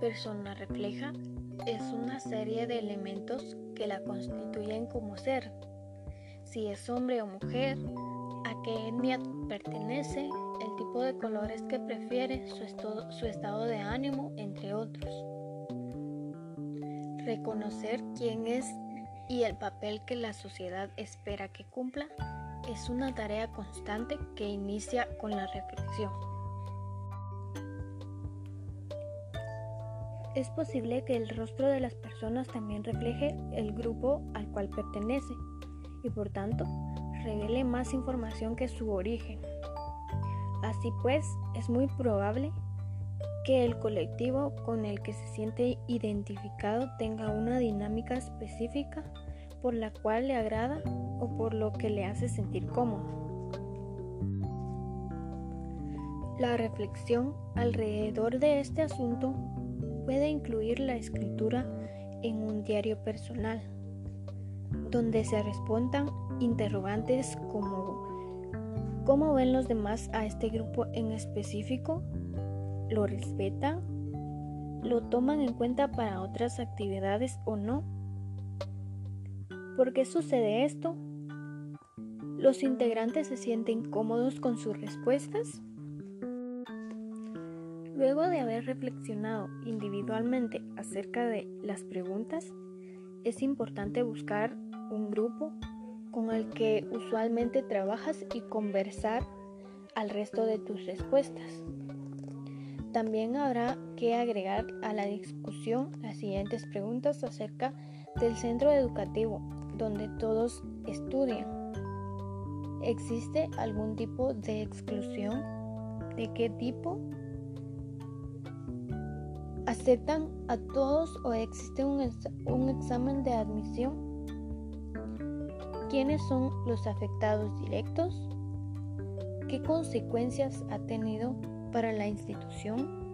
persona refleja es una serie de elementos que la constituyen como ser. Si es hombre o mujer, a qué etnia pertenece, el tipo de colores que prefiere, su estado de ánimo, entre otros. Reconocer quién es y el papel que la sociedad espera que cumpla es una tarea constante que inicia con la reflexión. Es posible que el rostro de las personas también refleje el grupo al cual pertenece y por tanto revele más información que su origen. Así pues, es muy probable que el colectivo con el que se siente identificado tenga una dinámica específica por la cual le agrada o por lo que le hace sentir cómodo. La reflexión alrededor de este asunto puede incluir la escritura en un diario personal, donde se respondan interrogantes como ¿cómo ven los demás a este grupo en específico? ¿Lo respetan? ¿Lo toman en cuenta para otras actividades o no? ¿Por qué sucede esto? ¿Los integrantes se sienten cómodos con sus respuestas? Luego de haber reflexionado individualmente acerca de las preguntas, es importante buscar un grupo con el que usualmente trabajas y conversar al resto de tus respuestas. También habrá que agregar a la discusión las siguientes preguntas acerca del centro educativo donde todos estudian. ¿Existe algún tipo de exclusión? ¿De qué tipo? ¿Aceptan a todos o existe un, un examen de admisión? ¿Quiénes son los afectados directos? ¿Qué consecuencias ha tenido para la institución?